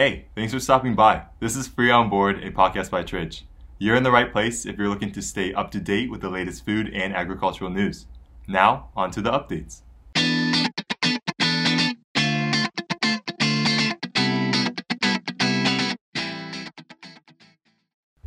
Hey, thanks for stopping by. This is Free on Board, a podcast by Tridge. You're in the right place if you're looking to stay up to date with the latest food and agricultural news. Now, on to the updates.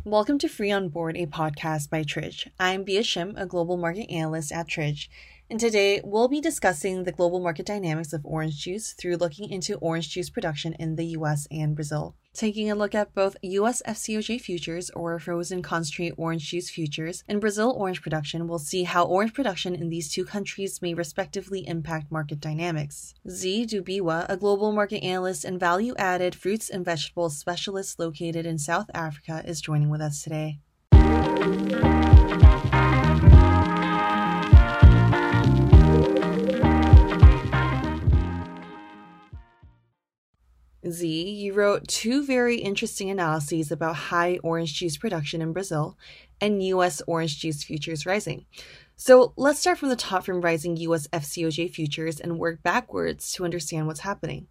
Welcome to Free on Board, a podcast by Tridge. I'm Bia Shim, a global market analyst at Tridge, and today we'll be discussing the global market dynamics of orange juice through looking into orange juice production in the US and Brazil. Taking a look at both US FCOJ futures or frozen concentrate orange juice futures and Brazil orange production, we'll see how orange production in these two countries may respectively impact market dynamics. Z Ndubiwa, a global market analyst and value added fruits and vegetables specialist located in South Africa, is joining with us today. Z, you wrote two very interesting analyses about high orange juice production in Brazil and US orange juice futures rising. So let's start from the top from rising US FCOJ futures and work backwards to understand what's happening.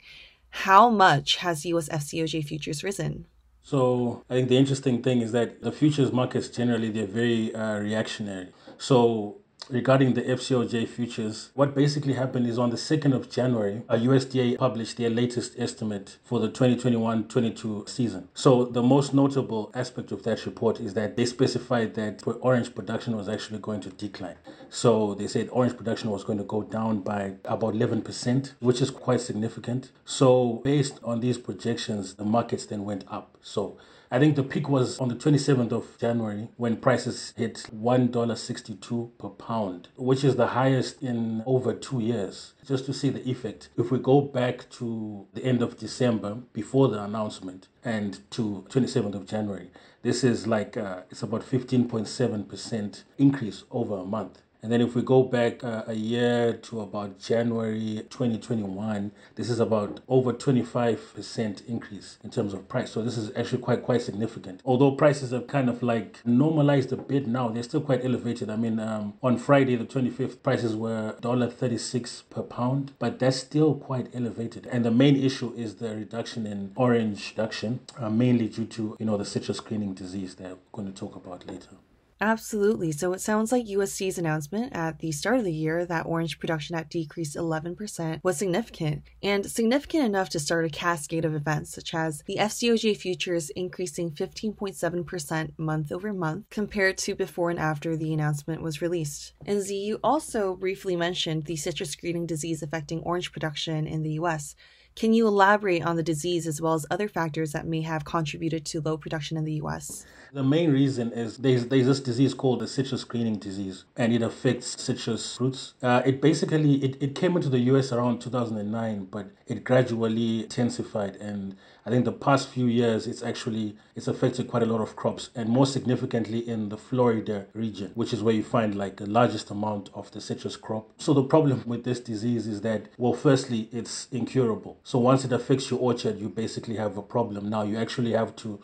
How much has US FCOJ futures risen? So I think the interesting thing is that the futures markets generally they're very uh, reactionary. So regarding the FCOJ futures, what basically happened is on the 2nd of January, a USDA published their latest estimate for the 2021-22 season. So the most notable aspect of that report is that they specified that orange production was actually going to decline. So they said orange production was going to go down by about 11%, which is quite significant. So based on these projections, the markets then went up. So I think the peak was on the 27th of January when prices hit $1.62 per pound, which is the highest in over two years. Just to see the effect, if we go back to the end of December before the announcement and to 27th of January, this is like uh, it's about 15.7% increase over a month. And then if we go back uh, a year to about January 2021, this is about over 25% increase in terms of price. So this is actually quite quite significant. Although prices have kind of like normalized a bit now, they're still quite elevated. I mean, um, on Friday the 25th, prices were $1.36 per pound, but that's still quite elevated. And the main issue is the reduction in orange production, uh, mainly due to you know the citrus greening disease that we're going to talk about later. Absolutely. So it sounds like USDA's announcement at the start of the year that orange production had decreased 11% was significant, and significant enough to start a cascade of events, such as the FCOJ futures increasing 15.7% month over month compared to before and after the announcement was released. And Z, you also briefly mentioned the citrus greening disease affecting orange production in the US. Can you elaborate on the disease as well as other factors that may have contributed to low production in the US? The main reason is there's, there's this disease called the citrus greening disease, and it affects citrus fruits. Uh, it basically it, it came into the US around 2009, but it gradually intensified and I think the past few years it's actually it's affected quite a lot of crops and more significantly in the Florida region, which is where you find like the largest amount of the citrus crop. So the problem with this disease is that well firstly it's incurable. So once it affects your orchard you basically have a problem. Now you actually have to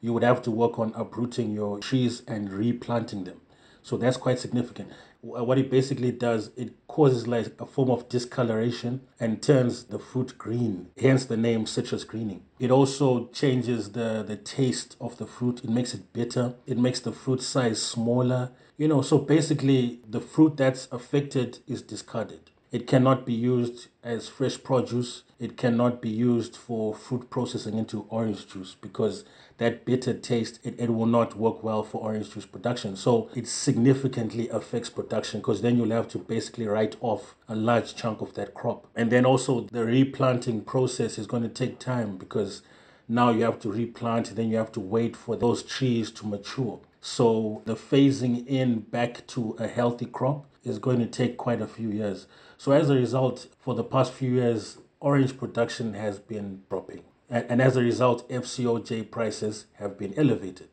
you would have to work on uprooting your trees and replanting them. So that's quite significant. Uh, what it basically does, it causes like a form of discoloration and turns the fruit green, hence the name citrus greening. It also changes the, the taste of the fruit, it makes it bitter, it makes the fruit size smaller. You know, so basically, the fruit that's affected is discarded. It cannot be used as fresh produce. It cannot be used for fruit processing into orange juice because that bitter taste, it, it will not work well for orange juice production. So it significantly affects production because then you'll have to basically write off a large chunk of that crop. And then also the replanting process is going to take time because now you have to replant, then you have to wait for those trees to mature. So the phasing in back to a healthy crop is going to take quite a few years. So as a result, for the past few years, orange production has been dropping. And, and as a result, FCOJ prices have been elevated.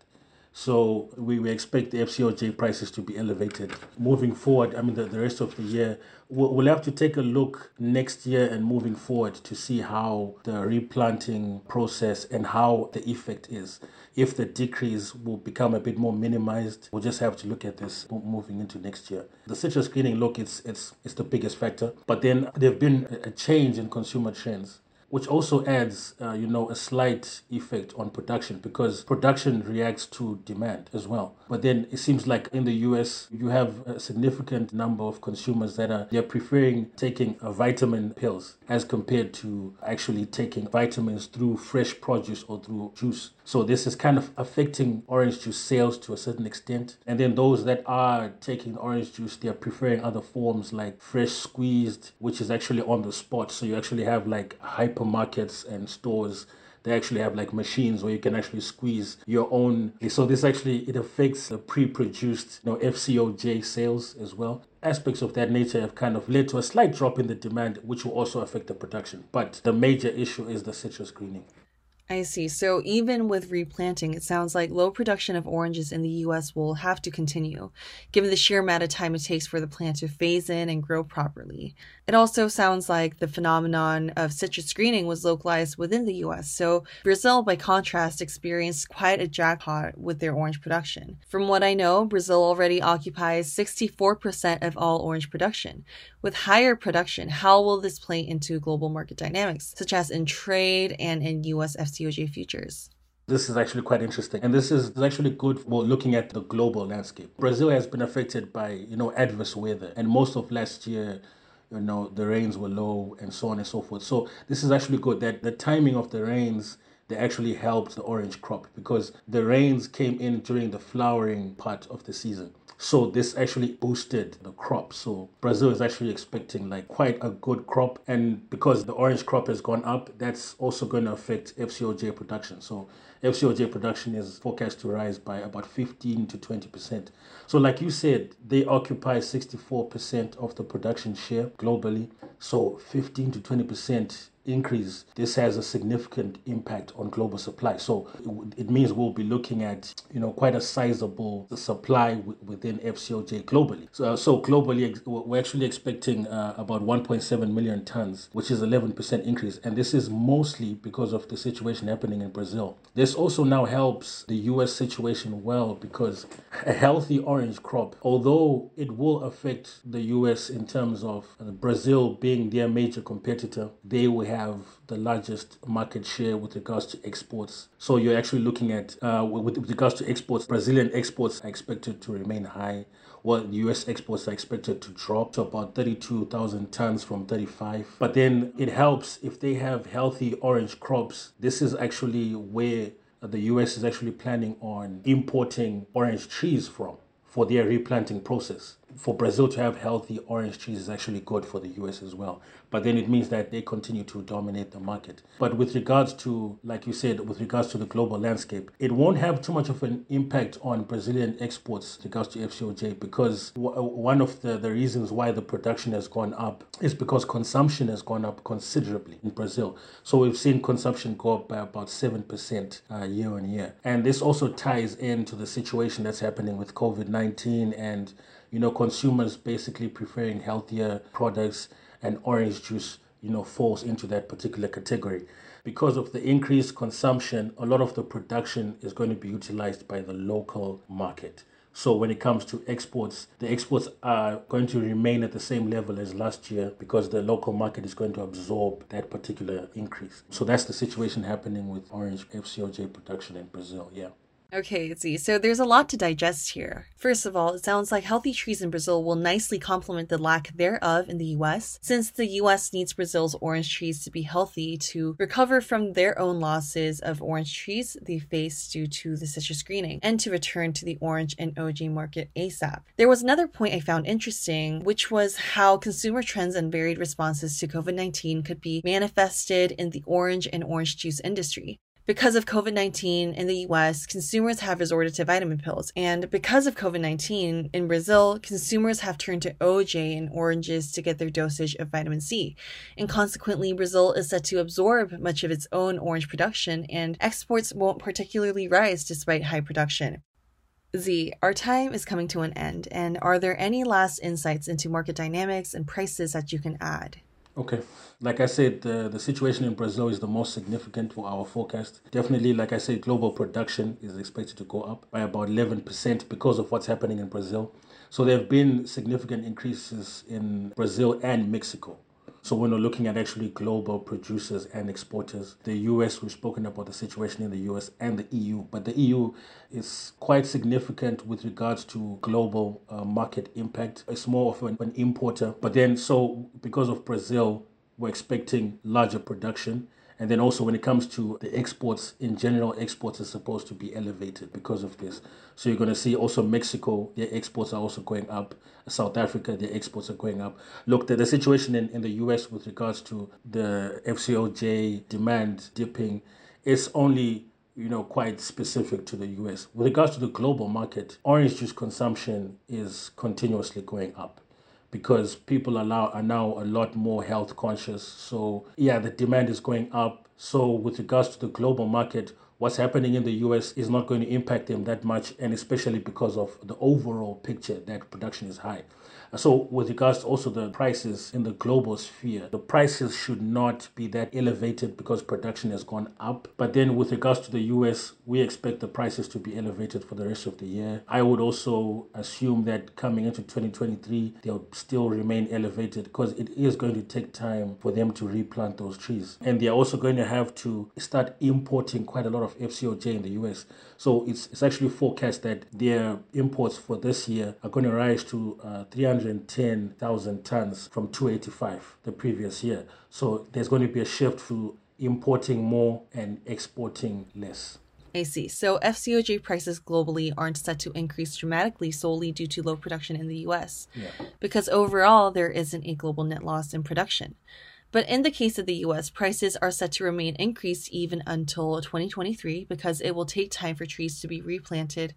So we, we expect the FCOJ prices to be elevated moving forward. I mean, the, the rest of the year, we'll, we'll have to take a look next year and moving forward to see how the replanting process and how the effect is. If the decrease will become a bit more minimized, we'll just have to look at this moving into next year. The citrus greening, look, it's it's it's the biggest factor. But then there've been a change in consumer trends which also adds, uh, you know, a slight effect on production because production reacts to demand as well. But then it seems like in the US, you have a significant number of consumers that are they're preferring taking uh, vitamin pills as compared to actually taking vitamins through fresh produce or through juice. So this is kind of affecting orange juice sales to a certain extent. And then those that are taking orange juice, they're preferring other forms like fresh squeezed, which is actually on the spot. So you actually have like hypermarkets and stores they actually have like machines where you can actually squeeze your own so this actually it affects the pre-produced you know fcoj sales as well. Aspects of that nature have kind of led to a slight drop in the demand which will also affect the production. But the major issue is the citrus greening I see. So even with replanting, it sounds like low production of oranges in the US will have to continue, given the sheer amount of time it takes for the plant to phase in and grow properly. It also sounds like the phenomenon of citrus greening was localized within the US. So Brazil, by contrast, experienced quite a jackpot with their orange production. From what I know, Brazil already occupies 64% of all orange production. With higher production, how will this play into global market dynamics, such as in trade and in US FCOJ futures? This is actually quite interesting. And this is actually good for looking at the global landscape. Brazil has been affected by, you know, adverse weather. And most of last year, you know, the rains were low and so on and so forth. So this is actually good that the timing of the rains they actually helped the orange crop because the rains came in during the flowering part of the season. So this actually boosted the crop. So Brazil is actually expecting like quite a good crop. And because the orange crop has gone up, that's also going to affect FCOJ production. So FCOJ production is forecast to rise by about 15 to 20%. So, like you said, they occupy 64% of the production share globally. So, 15 to 20% increase, this has a significant impact on global supply. So it means we'll be looking at, you know, quite a sizable supply within FCOJ globally. So, uh, so globally, we're actually expecting uh, about 1.7 million tons, which is 11% increase. And this is mostly because of the situation happening in Brazil. This also now helps the U.S. situation well because a healthy orange crop, although it will affect the U.S. in terms of uh, Brazil being their major competitor, they will have the largest market share with regards to exports. So you're actually looking at, uh, with, with regards to exports, Brazilian exports are expected to remain high, while US exports are expected to drop to about 32,000 tons from 35. But then it helps if they have healthy orange crops. This is actually where the US is actually planning on importing orange trees from for their replanting process for Brazil to have healthy orange trees is actually good for the US as well. But then it means that they continue to dominate the market. But with regards to, like you said, with regards to the global landscape, it won't have too much of an impact on Brazilian exports with regards to FCOJ because w- one of the, the reasons why the production has gone up is because consumption has gone up considerably in Brazil. So we've seen consumption go up by about 7% uh, year on year. And this also ties into the situation that's happening with COVID 19 and you know, consumers basically preferring healthier products and orange juice, you know, falls into that particular category. Because of the increased consumption, a lot of the production is going to be utilized by the local market. So when it comes to exports, the exports are going to remain at the same level as last year because the local market is going to absorb that particular increase. So that's the situation happening with orange FCOJ production in Brazil. Yeah. Okay, see, so there's a lot to digest here. First of all, it sounds like healthy trees in Brazil will nicely complement the lack thereof in the US, since the US needs Brazil's orange trees to be healthy to recover from their own losses of orange trees they faced due to the citrus greening, and to return to the orange and OJ market ASAP. There was another point I found interesting, which was how consumer trends and varied responses to COVID 19 could be manifested in the orange and orange juice industry. Because of COVID 19 in the US, consumers have resorted to vitamin pills. And because of COVID 19 in Brazil, consumers have turned to OJ and oranges to get their dosage of vitamin C. And consequently, Brazil is set to absorb much of its own orange production, and exports won't particularly rise despite high production. Z, our time is coming to an end, and are there any last insights into market dynamics and prices that you can add? Okay. Like I said, the, the situation in Brazil is the most significant for our forecast. Definitely, like I said, global production is expected to go up by about 11% because of what's happening in Brazil. So there have been significant increases in Brazil and Mexico. So when we're looking at actually global producers and exporters, the US, we've spoken about the situation in the US and the EU, but the EU is quite significant with regards to global uh, market impact. It's more of an, an importer. But then, so because of Brazil, we're expecting larger production and then also when it comes to the exports in general, exports are supposed to be elevated because of this. So you're going to see also Mexico, their exports are also going up. South Africa, their exports are going up. Look, the, the situation in, in the US with regards to the FCOJ demand dipping is only you know, quite specific to the US. With regards to the global market, orange juice consumption is continuously going up because people are now, are now a lot more health conscious. So, yeah, the demand is going up. So, with regards to the global market, what's happening in the US is not going to impact them that much, and especially because of the overall picture that production is high. So, with regards to also the prices in the global sphere, the prices should not be that elevated because production has gone up. But then, with regards to the US, we expect the prices to be elevated for the rest of the year. I would also assume that coming into 2023, they'll still remain elevated because it is going to take time for them to replant those trees. And they're also going to have to start importing quite a lot of FCOJ in the US. So, it's, it's actually forecast that their imports for this year are going to rise to uh, 300. 110,000 tons from 285 the previous year. So there's going to be a shift to importing more and exporting less. I see. So FCOJ prices globally aren't set to increase dramatically solely due to low production in the US. Yeah. Because overall, there isn't a global net loss in production. But in the case of the US, prices are set to remain increased even until 2023 because it will take time for trees to be replanted,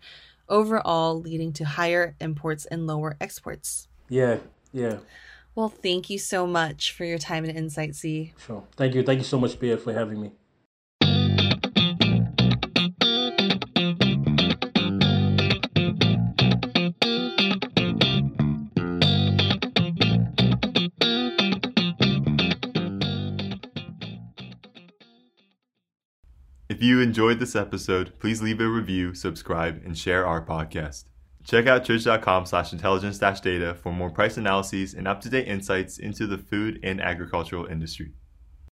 overall, leading to higher imports and lower exports. Yeah, yeah. Well, thank you so much for your time and insight, Z. Sure. Thank you. Thank you so much, Bia, for having me. If you enjoyed this episode, please leave a review, subscribe, and share our podcast. Check out tridge.com slash intelligence data for more price analyses and up to date insights into the food and agricultural industry.